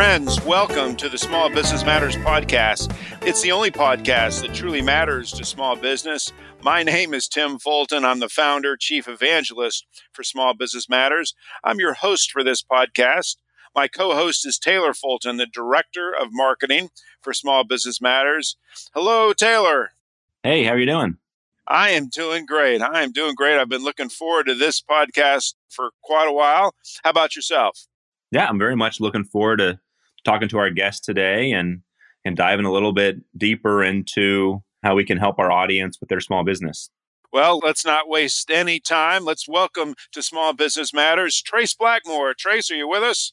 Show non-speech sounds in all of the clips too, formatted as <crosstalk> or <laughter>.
Friends, welcome to the Small Business Matters podcast. It's the only podcast that truly matters to small business. My name is Tim Fulton. I'm the founder, chief evangelist for Small Business Matters. I'm your host for this podcast. My co host is Taylor Fulton, the director of marketing for Small Business Matters. Hello, Taylor. Hey, how are you doing? I am doing great. I am doing great. I've been looking forward to this podcast for quite a while. How about yourself? Yeah, I'm very much looking forward to talking to our guest today and and diving a little bit deeper into how we can help our audience with their small business. Well, let's not waste any time. Let's welcome to Small Business Matters Trace Blackmore. Trace, are you with us?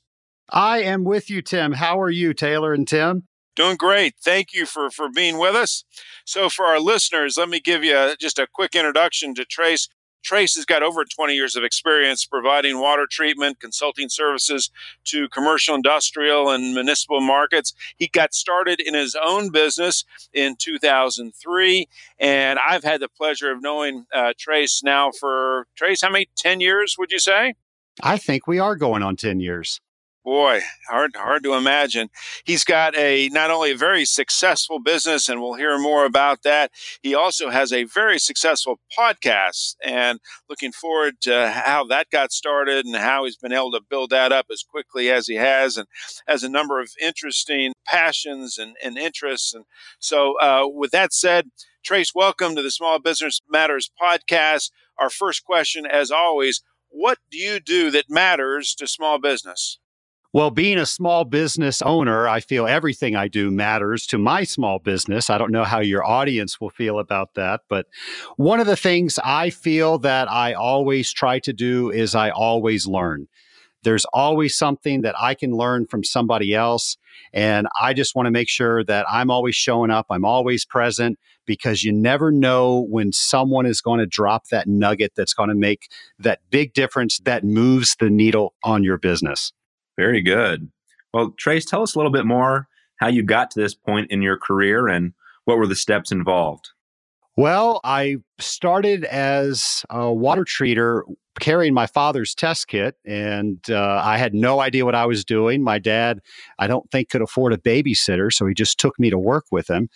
I am with you, Tim. How are you, Taylor and Tim? Doing great. Thank you for, for being with us. So, for our listeners, let me give you just a quick introduction to Trace. Trace has got over 20 years of experience providing water treatment, consulting services to commercial, industrial, and municipal markets. He got started in his own business in 2003, and I've had the pleasure of knowing uh, Trace now for, Trace, how many, 10 years would you say? I think we are going on 10 years boy, hard hard to imagine. He's got a not only a very successful business, and we'll hear more about that. He also has a very successful podcast, and looking forward to how that got started and how he's been able to build that up as quickly as he has, and has a number of interesting passions and, and interests. And so, uh, with that said, Trace, welcome to the Small Business Matters podcast. Our first question, as always. What do you do that matters to small business? Well, being a small business owner, I feel everything I do matters to my small business. I don't know how your audience will feel about that, but one of the things I feel that I always try to do is I always learn. There's always something that I can learn from somebody else. And I just want to make sure that I'm always showing up, I'm always present, because you never know when someone is going to drop that nugget that's going to make that big difference that moves the needle on your business. Very good. Well, Trace, tell us a little bit more how you got to this point in your career and what were the steps involved. Well, I started as a water treater carrying my father's test kit, and uh, I had no idea what I was doing. My dad, I don't think, could afford a babysitter, so he just took me to work with him.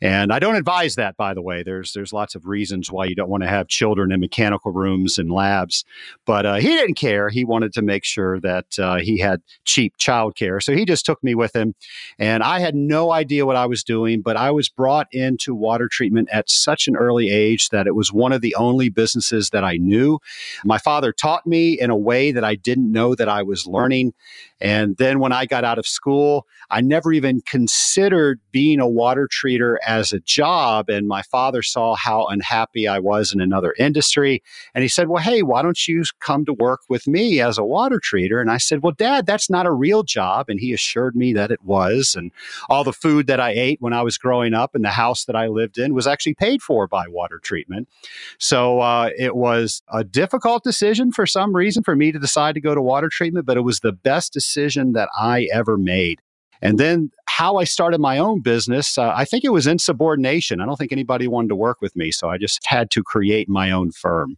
And I don't advise that, by the way. There's there's lots of reasons why you don't want to have children in mechanical rooms and labs, but uh, he didn't care. He wanted to make sure that uh, he had cheap childcare, so he just took me with him. And I had no idea what I was doing, but I was brought into water treatment at such an early age that it was one of the only businesses that I knew. My father taught me in a way that I didn't know that I was learning. And then when I got out of school, I never even considered being a water treater as a job. And my father saw how unhappy I was in another industry. And he said, Well, hey, why don't you come to work with me as a water treater? And I said, Well, dad, that's not a real job. And he assured me that it was. And all the food that I ate when I was growing up in the house that I lived in was actually paid for by water treatment. So uh, it was a difficult decision for some reason for me to decide to go to water treatment, but it was the best decision decision that I ever made. And then how I started my own business, uh, I think it was insubordination. I don't think anybody wanted to work with me. So I just had to create my own firm.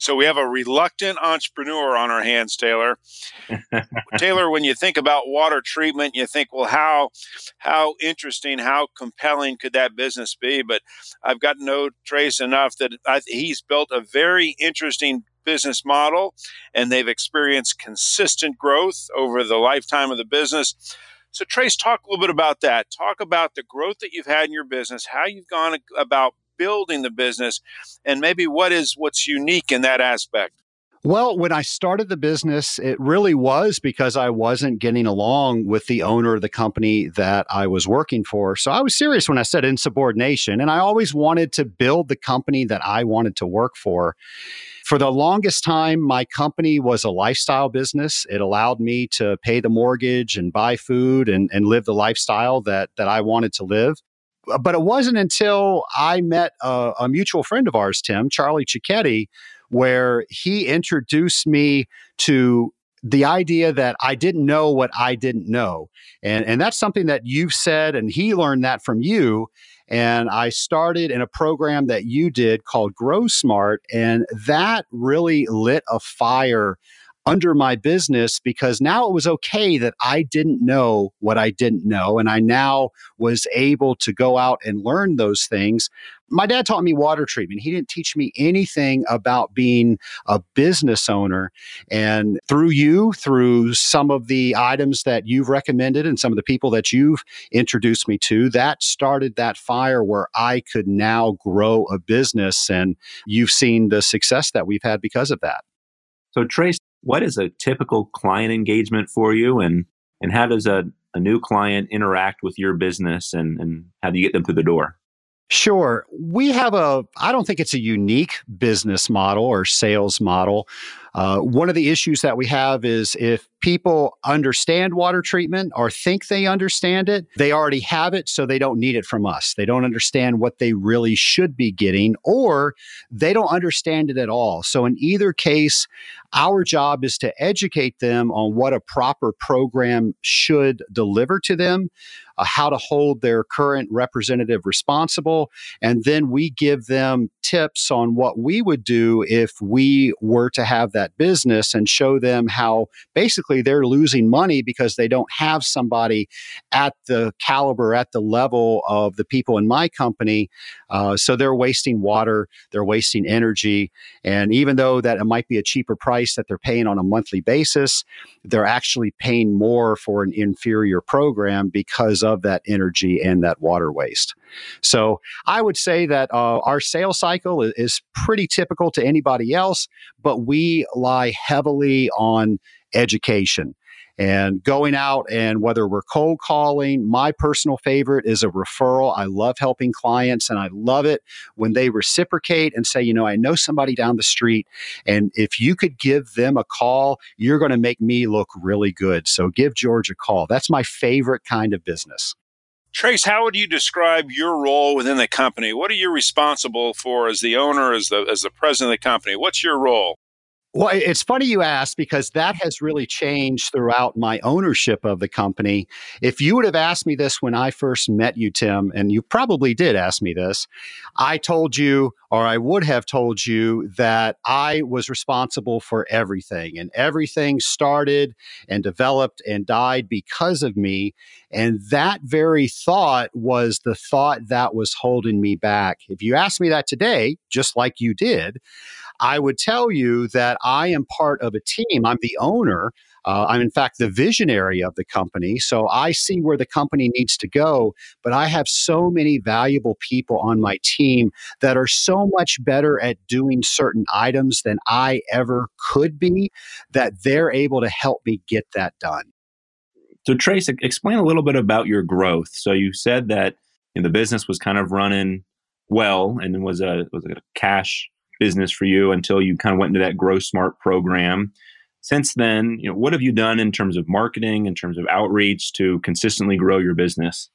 So we have a reluctant entrepreneur on our hands, Taylor. <laughs> Taylor, when you think about water treatment, you think, well, how how interesting, how compelling could that business be? But I've got no trace enough that I, he's built a very interesting business model and they've experienced consistent growth over the lifetime of the business. So, Trace, talk a little bit about that. Talk about the growth that you've had in your business, how you've gone about building the business, and maybe what is what's unique in that aspect. Well, when I started the business, it really was because I wasn't getting along with the owner of the company that I was working for. So I was serious when I said insubordination, and I always wanted to build the company that I wanted to work for for the longest time, my company was a lifestyle business. It allowed me to pay the mortgage and buy food and, and live the lifestyle that, that I wanted to live. Uh, but it wasn't until I met a, a mutual friend of ours, Tim, Charlie Cicchetti, where he introduced me to the idea that I didn't know what I didn't know. And, and that's something that you've said, and he learned that from you. And I started in a program that you did called Grow Smart, and that really lit a fire under my business because now it was okay that I didn't know what I didn't know. And I now was able to go out and learn those things. My dad taught me water treatment. He didn't teach me anything about being a business owner. And through you, through some of the items that you've recommended and some of the people that you've introduced me to, that started that fire where I could now grow a business. And you've seen the success that we've had because of that. So, Trace, what is a typical client engagement for you and and how does a, a new client interact with your business and, and how do you get them through the door Sure. We have a, I don't think it's a unique business model or sales model. Uh, one of the issues that we have is if people understand water treatment or think they understand it, they already have it, so they don't need it from us. They don't understand what they really should be getting, or they don't understand it at all. So, in either case, our job is to educate them on what a proper program should deliver to them uh, how to hold their current representative responsible. And then we give them tips on what we would do if we were to have that business and show them how basically they're losing money because they don't have somebody at the caliber, at the level of the people in my company. Uh, so they're wasting water, they're wasting energy. And even though that it might be a cheaper price that they're paying on a monthly basis, they're actually paying more for an inferior program because of that energy and that water waste. So I would say that uh, our sales cycle is, is pretty typical to anybody else, but we lie heavily on education and going out and whether we're cold calling my personal favorite is a referral. I love helping clients and i love it when they reciprocate and say you know i know somebody down the street and if you could give them a call you're going to make me look really good. So give george a call. That's my favorite kind of business Trace, how would you describe your role within the company? What are you responsible for as the owner, as the as the president of the company? What's your role? Well, it's funny you ask because that has really changed throughout my ownership of the company. If you would have asked me this when I first met you, Tim, and you probably did ask me this, I told you, or I would have told you, that I was responsible for everything. And everything started and developed and died because of me. And that very thought was the thought that was holding me back. If you ask me that today, just like you did, I would tell you that I am part of a team. I'm the owner. Uh, I'm, in fact, the visionary of the company. So I see where the company needs to go. But I have so many valuable people on my team that are so much better at doing certain items than I ever could be that they're able to help me get that done. So, Trace, explain a little bit about your growth. So, you said that you know, the business was kind of running well and was a was a cash business for you until you kind of went into that Grow Smart program. Since then, you know, what have you done in terms of marketing, in terms of outreach to consistently grow your business?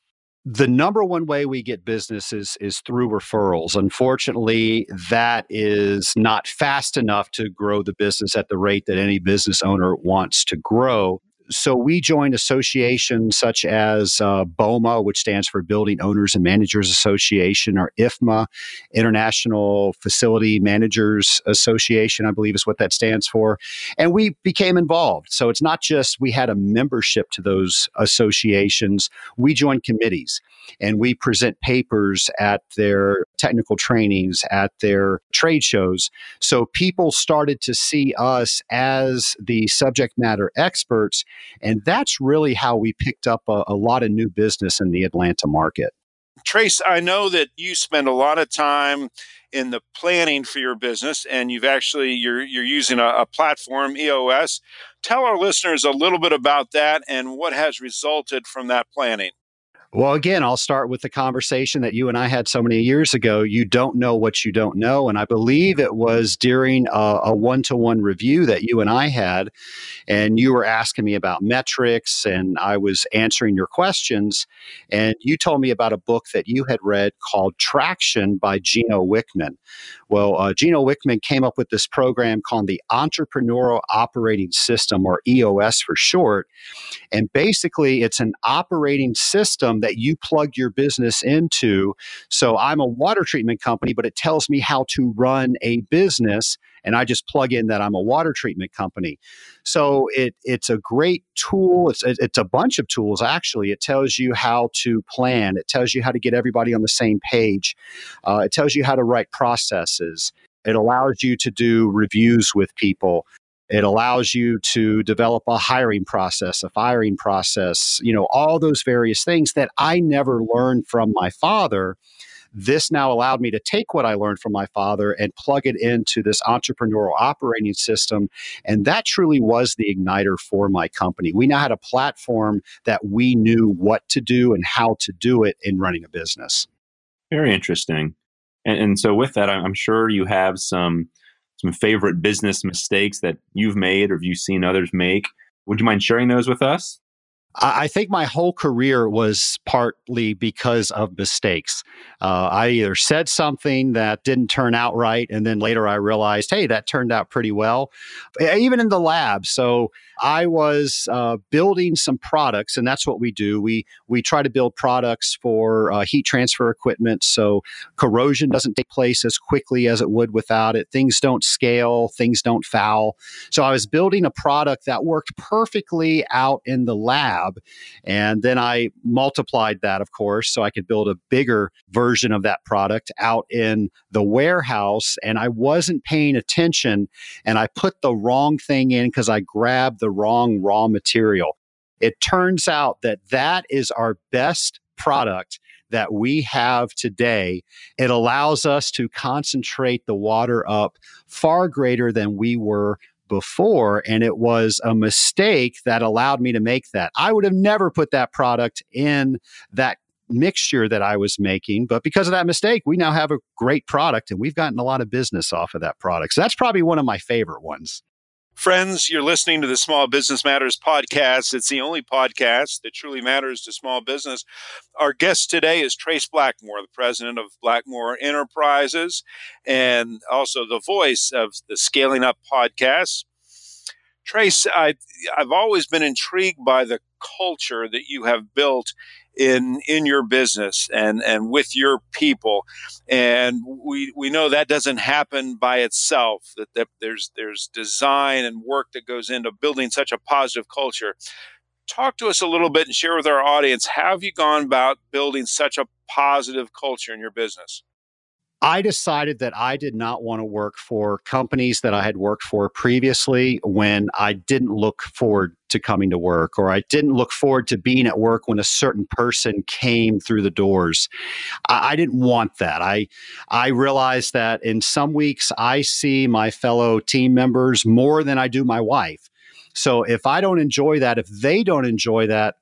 the number one way we get business is, is through referrals. Unfortunately, that is not fast enough to grow the business at the rate that any business owner wants to grow so we joined associations such as uh, BOMA, which stands for Building Owners and Managers Association, or IFMA, International Facility Managers Association, I believe is what that stands for. And we became involved. So it's not just we had a membership to those associations, we joined committees and we present papers at their technical trainings, at their trade shows. So people started to see us as the subject matter experts and that's really how we picked up a, a lot of new business in the Atlanta market. Trace, I know that you spend a lot of time in the planning for your business, and you've actually you're you're using a, a, platform EOS. Tell our listeners a little bit about that and what has resulted from that planning. Well, again, I'll start with the conversation that you and I had so many years ago. You don't know what you don't know. And I believe it was during a one to one review that you and I had, and you were asking me about metrics, and I was answering your questions. And you told me about a book that you had read called Traction by Gino Wickman. Well, uh, Gino Wickman came up with this program called the Entrepreneurial Operating System, or EOS for short. And basically, it's an operating system that you plug your business into. So I'm a water treatment company, but it tells me how to run a business and I just plug in that I'm a water treatment company. So it it's a great tool. It's it's a bunch of tools actually. It tells you how to plan. It tells you how to get everybody on the same page. Uh, it tells you how to write processes. It allows you to do reviews with people. It allows you to develop a hiring process, a firing process, you know, all those various things that I never learned from my father this now allowed me to take what I learned from my father and plug it into this entrepreneurial operating system. And that truly was the igniter for my company. We now had a platform that we knew what to do and how to do it in running a business. Very interesting. And, and so, with that, I'm sure you have some some favorite business mistakes that you've made or you've seen others make. Would you mind sharing those with us? I think my whole career was partly because of mistakes. Uh, I either said something that didn't turn out right, and then later I realized, hey, that turned out pretty well, even in the lab. So I was uh, building some products, and that's what we do. We we try to build products for uh, heat transfer equipment, so corrosion doesn't take place as quickly as it would without it. Things don't scale, things don't foul. So I was building a product that worked perfectly out in the lab, and then I multiplied that, of course, so I could build a bigger version of that product out in the warehouse. And I wasn't paying attention, and I put the wrong thing in because I grabbed the wrong raw material. It turns out that that is our best product that we have today. It allows us to concentrate the water up far greater than we were before. And it was a mistake that allowed me to make that. I would have never put that product in that mixture that I was making. But because of that mistake, we now have a great product and we've gotten a lot of business off of that product. So that's probably one of my favorite ones. Friends, you're listening to the Small Business Matters podcast. It's the only podcast that truly matters to small business. Our guest today is Trace Blackmore, the president of Blackmore Enterprises and also the voice of the Scaling Up podcast. Trace, I, I've always been intrigued by the culture that you have built in in your business and and with your people. And we we know that doesn't happen by itself that, that there's there's design and work that goes into building such a positive culture. Talk to us a little bit and share with our audience how have you gone about building such a positive culture in your business I decided that I did not want to work for companies that I had worked for previously when I didn't look forward to coming to work or I didn't look forward to being at work when a certain person came through the doors. I, I didn't want that. I I realized that in some weeks I see my fellow team members more than I do my wife. So if I don't enjoy that, if they don't enjoy that,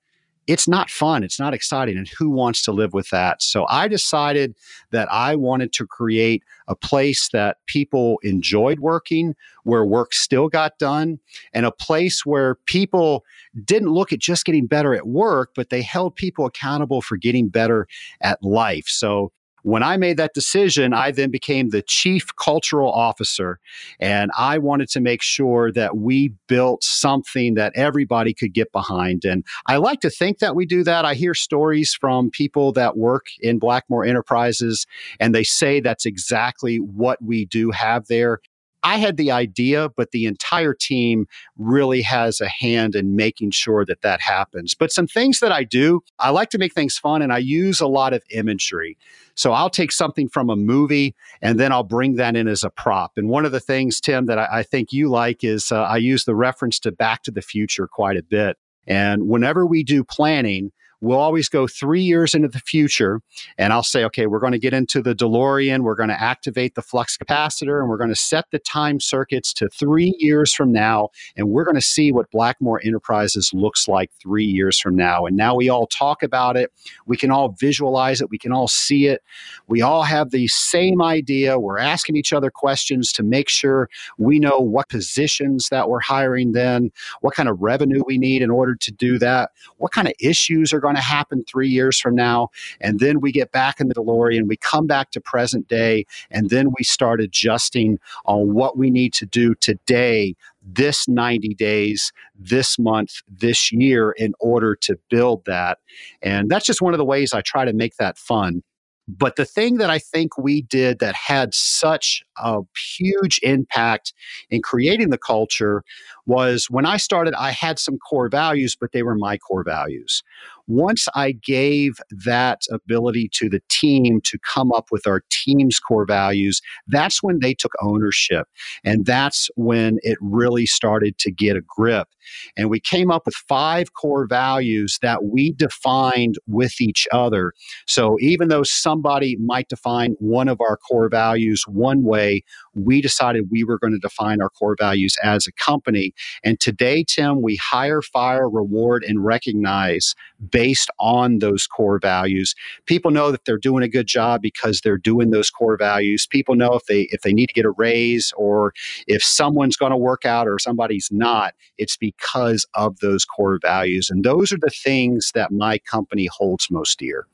it's not fun. It's not exciting. And who wants to live with that? So I decided that I wanted to create a place that people enjoyed working, where work still got done, and a place where people didn't look at just getting better at work, but they held people accountable for getting better at life. So when I made that decision, I then became the chief cultural officer. And I wanted to make sure that we built something that everybody could get behind. And I like to think that we do that. I hear stories from people that work in Blackmore Enterprises, and they say that's exactly what we do have there. I had the idea, but the entire team really has a hand in making sure that that happens. But some things that I do, I like to make things fun and I use a lot of imagery. So I'll take something from a movie and then I'll bring that in as a prop. And one of the things, Tim, that I, I think you like is uh, I use the reference to Back to the Future quite a bit. And whenever we do planning, we'll always go three years into the future and I'll say, okay, we're going to get into the DeLorean, we're going to activate the flux capacitor, and we're going to set the time circuits to three years from now. And we're going to see what Blackmore Enterprises looks like three years from now. And now we all talk about it. We can all visualize it. We can all see it. We all have the same idea. We're asking each other questions to make sure we know what positions that we're hiring then, what kind of revenue we need in order to do that, what kind of issues are going going to happen three years from now. And then we get back in the DeLorean, we come back to present day, and then we start adjusting on what we need to do today, this 90 days, this month, this year in order to build that. And that's just one of the ways I try to make that fun. But the thing that I think we did that had such a huge impact in creating the culture was when I started, I had some core values, but they were my core values. Once I gave that ability to the team to come up with our team's core values, that's when they took ownership. And that's when it really started to get a grip. And we came up with five core values that we defined with each other. So even though somebody might define one of our core values one way, we decided we were going to define our core values as a company. And today, Tim, we hire, fire, reward, and recognize based on those core values. People know that they're doing a good job because they're doing those core values. People know if they if they need to get a raise or if someone's going to work out or somebody's not, it's because of those core values. And those are the things that my company holds most dear.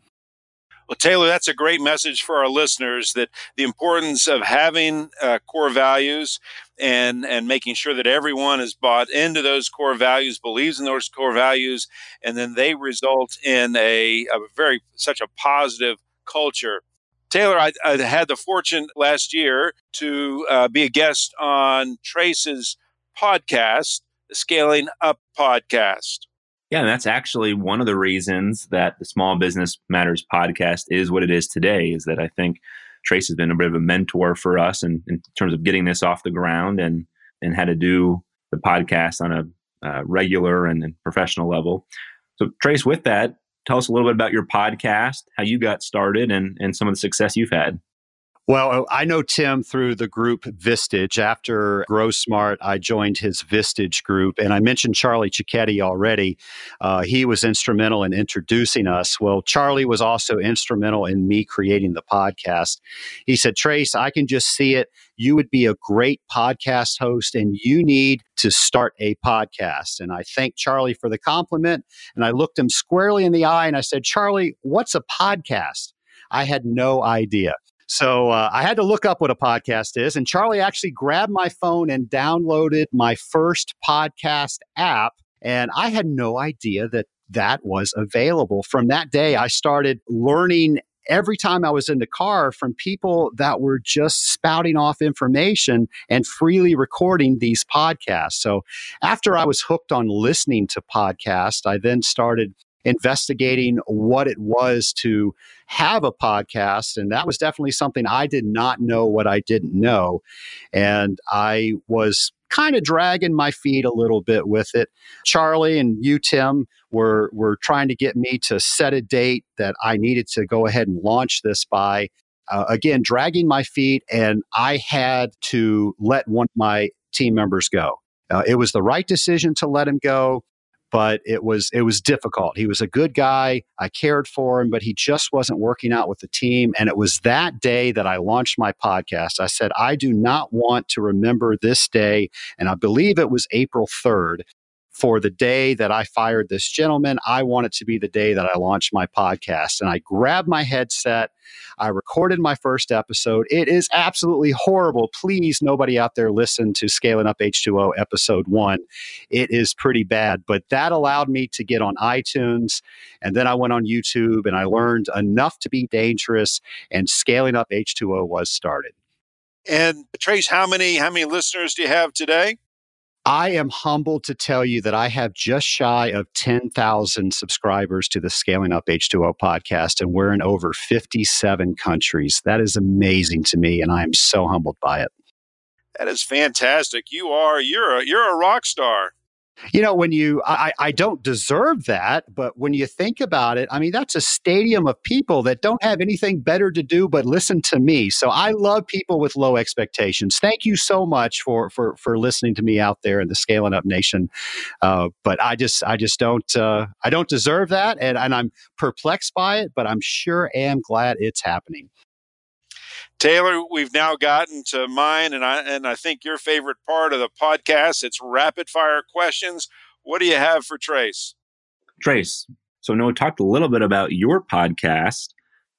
Well, Taylor, that's a great message for our listeners that the importance of having uh, core values and and making sure that everyone is bought into those core values, believes in those core values, and then they result in a, a very such a positive culture. Taylor, I, I, had the fortune last year to uh, be a guest on Trace's podcast, the Scaling Up podcast. Yeah, and that's actually one of the reasons that the Small Business Matters podcast is what it is today. Is that I think Trace has been a bit of a mentor for us in, in terms of getting this off the ground and and how to do the podcast on a uh, regular and, and professional level. So, Trace, with that, tell us a little bit about your podcast, how you got started, and and some of the success you've had. Well, I know Tim through the group Vistage. After Grow Smart, I joined his Vistage group. And I mentioned Charlie Cicchetti already. Uh, he was instrumental in introducing us. Well, Charlie was also instrumental in me creating the podcast. He said, Trace, I can just see it. You would be a great podcast host, and you need to start a podcast. And I thanked Charlie for the compliment. And I looked him squarely in the eye and I said, Charlie, what's a podcast? I had no idea. So uh, I had to look up what a podcast is. And Charlie actually grabbed my phone and downloaded my first podcast app. And I had no idea that that was available. From that day, I started learning every time I was in the car from people that were just spouting off information and freely recording these podcasts. So after I was hooked on listening to podcasts, I then started investigating what it was to have a podcast. And that was definitely something I did not know what I didn't know. And I was kind of dragging my feet a little bit with it. Charlie and you, Tim, were, were trying to get me to set a date that I needed to go ahead and launch this by. Uh, again, dragging my feet, and I had to let one of my team members go. Uh, it was the right decision to let him go but it was it was difficult. He was a good guy. I cared for him, but he just wasn't working out with the team. And it was that day that I launched my podcast. I said, I do not want to remember this day. And I believe it was April 3rd for the day that I fired this gentleman. I want it to be the day that I launched my podcast. And I grabbed my headset. I recorded my first episode. It is absolutely horrible. Please, nobody out there listen to Scaling Up H2O episode one. It is pretty bad, but that allowed me to get on iTunes. And then I went on YouTube and I learned enough to be dangerous. And Scaling Up H2O was started. And Trace, how many how many listeners do you have today? I am humbled to tell you that I have just shy of 10,000 subscribers to the Scaling Up H2O podcast, and we're in over 57 countries. That is amazing to me, and I am so humbled by it. That is fantastic. You are you're a you're a rock star. You know, when you, I, I don't deserve that, but when you think about it, I mean, that's a stadium of people that don't have anything better to do but listen to me. So I love people with low expectations. Thank you so much for for for listening to me out there in the scaling up nation. Uh, but I just, I just don't, uh, I don't deserve that, and and I'm perplexed by it. But I'm sure am glad it's happening. Taylor, we've now gotten to mine and I and I think your favorite part of the podcast. It's rapid fire questions. What do you have for Trace? Trace, so Noah talked a little bit about your podcast.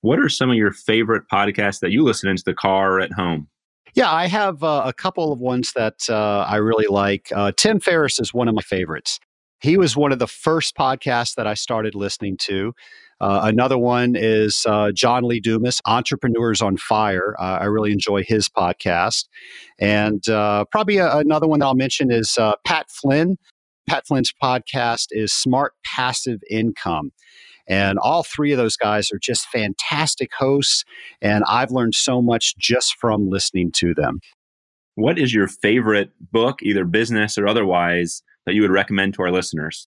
What are some of your favorite podcasts that you listen into the car or at home? Yeah, I have uh, a couple of ones that uh, I really like. Uh, Tim Ferriss is one of my favorites. He was one of the first podcasts that I started listening to. Uh, another one is uh, John Lee Dumas, Entrepreneurs on Fire. Uh, I really enjoy his podcast. And uh, probably a, another one that I'll mention is uh, Pat Flynn. Pat Flynn's podcast is Smart Passive Income. And all three of those guys are just fantastic hosts. And I've learned so much just from listening to them. What is your favorite book, either business or otherwise, that you would recommend to our listeners?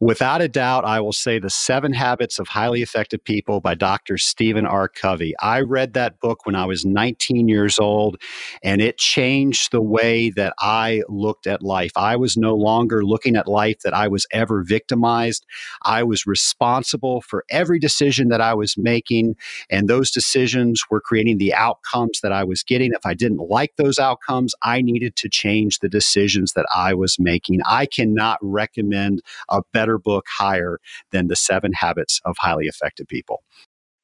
Without a doubt, I will say The Seven Habits of Highly Effective People by Dr. Stephen R. Covey. I read that book when I was 19 years old, and it changed the way that I looked at life. I was no longer looking at life that I was ever victimized. I was responsible for every decision that I was making, and those decisions were creating the outcomes that I was getting. If I didn't like those outcomes, I needed to change the decisions that I was making. I cannot recommend a better better book higher than The Seven Habits of Highly Effective People.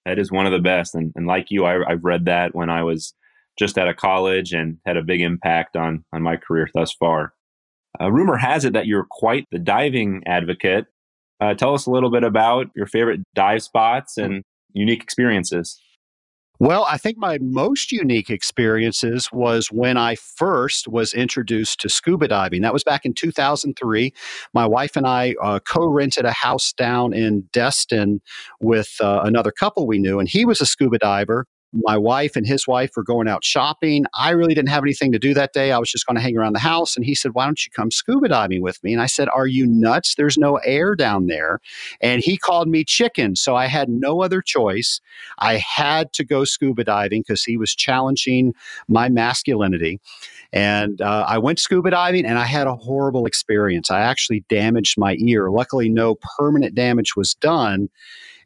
That is one of the best. And, and like you, I, I've read that when I was just out of college and had a big impact on, on my career thus far. Uh, rumor has it that you're quite the diving advocate. Uh, tell us a little bit about your favorite dive spots and unique experiences. Well, I think my most unique experiences was when I first was introduced to scuba diving. That was back in 2003. My wife and I uh, co rented a house down in Destin with uh, another couple we knew, and he was a scuba diver my wife and his wife were going out shopping. I really didn't have anything to do that day. I was just going to hang around the house. And he said, Why don't you come scuba diving with me? And I said, Are you nuts? There's no air down there. And he called me chicken. So I had no other choice. I had to go scuba diving because he was challenging my masculinity. And uh, I went scuba diving and I had a horrible experience. I actually damaged my ear. Luckily, no permanent damage was done.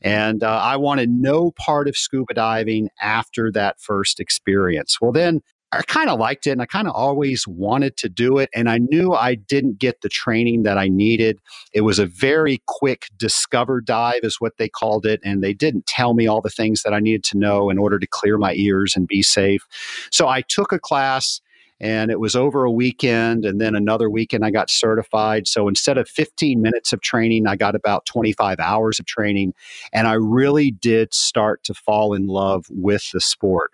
And uh, I wanted no part of scuba diving after that first experience. Well, then I kind of liked it and I kind of always wanted to do it. And I knew I didn't get the training that I needed. It was a very quick discover dive, is what they called it. And they didn't tell me all the things that I needed to know in order to clear my ears and be safe. So I took a class and it was over a weekend and then another weekend i got certified. So instead of 15 minutes of training i got about 25 hours of training and i really did start to fall in love with the sport.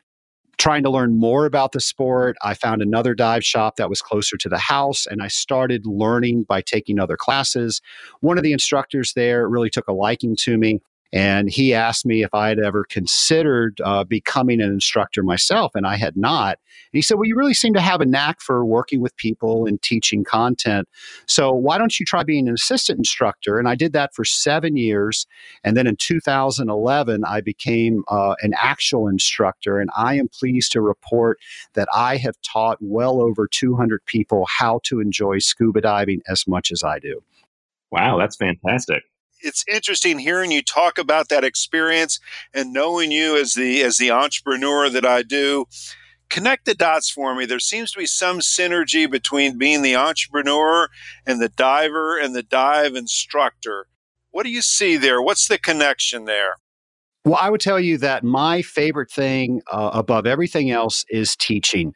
Trying to learn more about the sport i found another dive shop that was closer to the house and i started learning by taking other classes. One of the instructors there really took a liking to me and he asked me if I had ever considered uh, becoming an instructor myself, and I had not. And he said, Well, you really seem to have a knack for working with people and teaching content. So why don't you try being an assistant instructor? And I did that for seven years. And then in 2011, I became uh, an actual instructor. And I am pleased to report that I have taught well over 200 people how to enjoy scuba diving as much as I do. Wow, that's fantastic it's interesting hearing you talk about that experience and knowing you as the as the entrepreneur that I do. Connect the dots for me. There seems to be some synergy between being the entrepreneur and the diver and the dive instructor. What do you see there? What's the connection there? Well, I would tell you that my favorite thing uh, above everything else is teaching.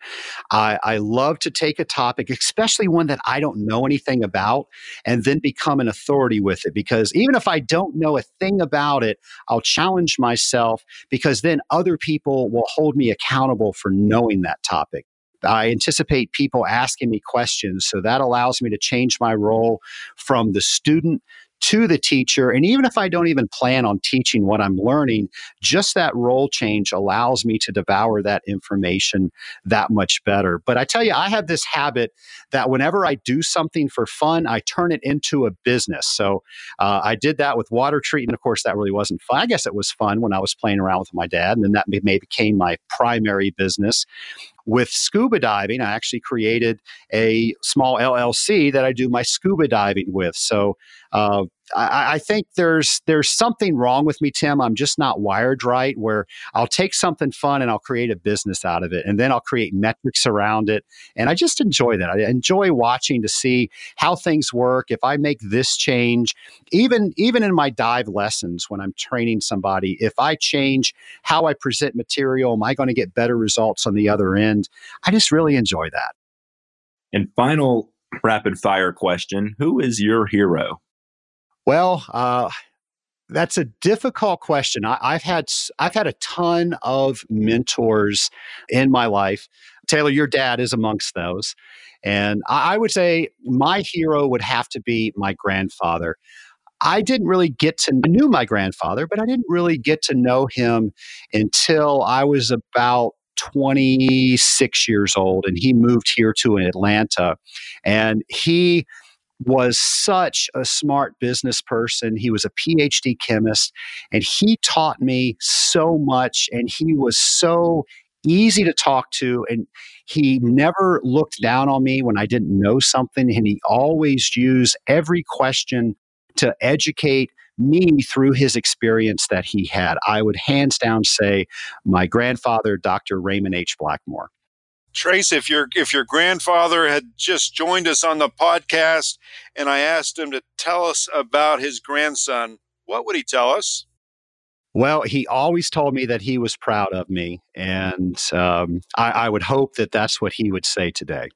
I, I love to take a topic, especially one that I don't know anything about, and then become an authority with it. Because even if I don't know a thing about it, I'll challenge myself because then other people will hold me accountable for knowing that topic. I anticipate people asking me questions. So that allows me to change my role from the student to the teacher. And even if I don't even plan on teaching what I'm learning, just that role change allows me to devour that information that much better. But I tell you, I have this habit that whenever I do something for fun, I turn it into a business. So uh, I did that with water treatment. Of course, that really wasn't fun. I guess it was fun when I was playing around with my dad, and then that may became my primary business. With scuba diving, I actually created a small LLC that I do my scuba diving with. So uh, I, I, think there's there's something wrong with me, Tim. I'm just not wired right. Where I'll take something fun and I'll create a business out of it, and then I'll create metrics around it, and I just enjoy that. I enjoy watching to see how things work. If I make this change, even even in my dive lessons when I'm training somebody, if I change how I present material, am I going to get better results on the other end? I just really enjoy that. And final rapid fire question Who is your hero? Well, uh, That's a difficult question. I, have had I've had a ton of mentors in my life. Taylor, your dad is amongst those, and I, I would say my hero would have to be my grandfather. I didn't really get to I knew my grandfather, but I didn't really get to know him until I was about 26 years old and he moved here to Atlanta and he was such a smart business person. He was a PhD chemist and he taught me so much and he was so easy to talk to and he never looked down on me when I didn't know something and he always used every question to educate me through his experience that he had. I would hands down say my grandfather, Dr. Raymond H. Blackmore. Trace, if your if your grandfather had just joined us on the podcast and I asked him to tell us about his grandson, what would he tell us? Well, he always told me that he was proud of me, and um, I, I would hope that that's what he would say today.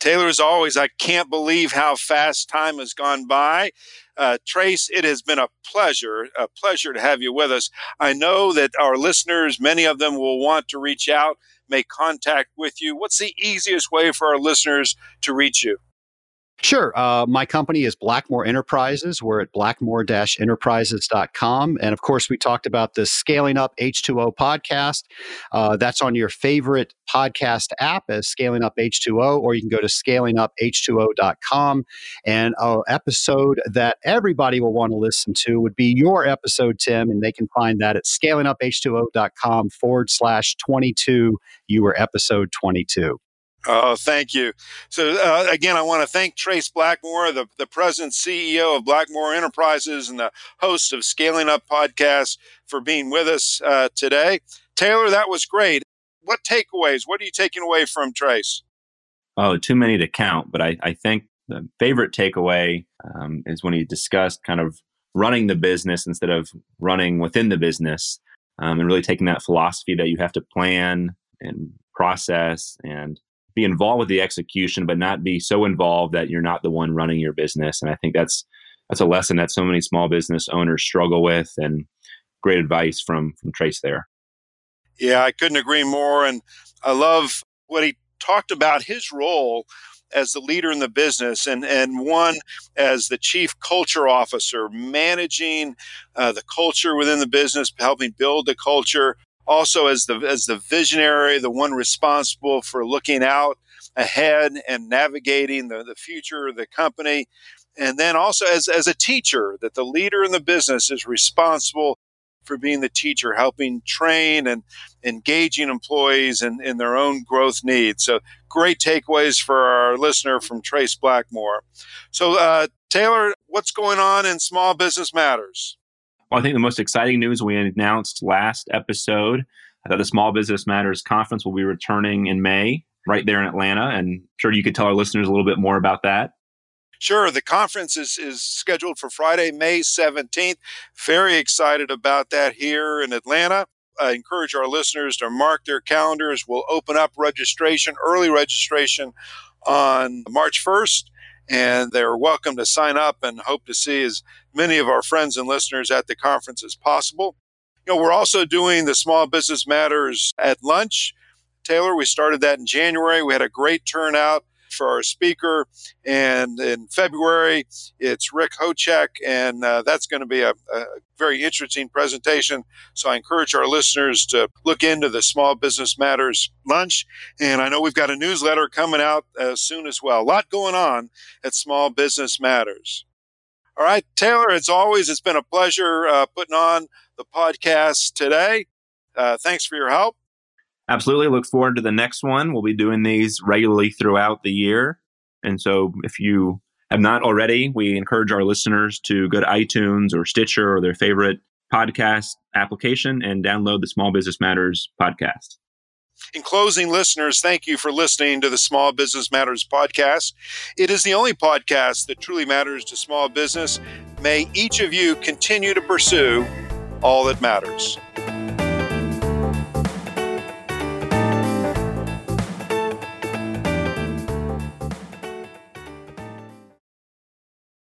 Taylor, as always, I can't believe how fast time has gone by. Uh, Trace, it has been a pleasure, a pleasure to have you with us. I know that our listeners, many of them will want to reach out, make contact with you. What's the easiest way for our listeners to reach you? Sure. Uh, my company is Blackmore Enterprises. We're at blackmore enterprises.com. And of course, we talked about the Scaling Up H2O podcast. Uh, that's on your favorite podcast app as Scaling Up H2O, or you can go to scalinguph2o.com. And an episode that everybody will want to listen to would be your episode, Tim. And they can find that at scalinguph2o.com forward slash 22. You were episode 22. Oh, thank you. So, uh, again, I want to thank Trace Blackmore, the, the president CEO of Blackmore Enterprises and the host of Scaling Up Podcast, for being with us uh, today. Taylor, that was great. What takeaways? What are you taking away from Trace? Oh, too many to count. But I, I think the favorite takeaway um, is when he discussed kind of running the business instead of running within the business um, and really taking that philosophy that you have to plan and process and be involved with the execution, but not be so involved that you're not the one running your business. And I think that's that's a lesson that so many small business owners struggle with, and great advice from from Trace there. Yeah, I couldn't agree more, and I love what he talked about his role as the leader in the business and, and one as the chief culture officer, managing uh, the culture within the business, helping build the culture, also as the as the visionary, the one responsible for looking out ahead and navigating the, the future of the company. And then also as, as a teacher, that the leader in the business is responsible for being the teacher, helping train and engaging employees in, in their own growth needs. So great takeaways for our listener from Trace Blackmore. So uh, Taylor, what's going on in Small Business Matters? I think the most exciting news we announced last episode that the Small Business Matters Conference will be returning in May right there in Atlanta. And I'm sure you could tell our listeners a little bit more about that. Sure. The conference is, is scheduled for Friday, May 17th. Very excited about that here in Atlanta. I encourage our listeners to mark their calendars. We'll open up registration, early registration on March 1st and they're welcome to sign up and hope to see as many of our friends and listeners at the conference as possible. You know, we're also doing the Small Business Matters at lunch. Taylor, we started that in January. We had a great turnout for our speaker. And in February, it's Rick Hochek, and uh, that's going to be a, a, very interesting presentation. So I encourage our listeners to look into the Small Business Matters lunch. And I know we've got a newsletter coming out uh, soon as well. A lot going on at Small Business Matters. All right, Taylor, as always, it's been a pleasure uh, putting on the podcast today. Uh, thanks for your help. Absolutely. Look forward to the next one. We'll be doing these regularly throughout the year. And so if you have not already, we encourage our listeners to go to iTunes or Stitcher or their favorite podcast application and download the Small Business Matters podcast. In closing, listeners, thank you for listening to the Small Business Matters podcast. It is the only podcast that truly matters to small business. May each of you continue to pursue all that matters.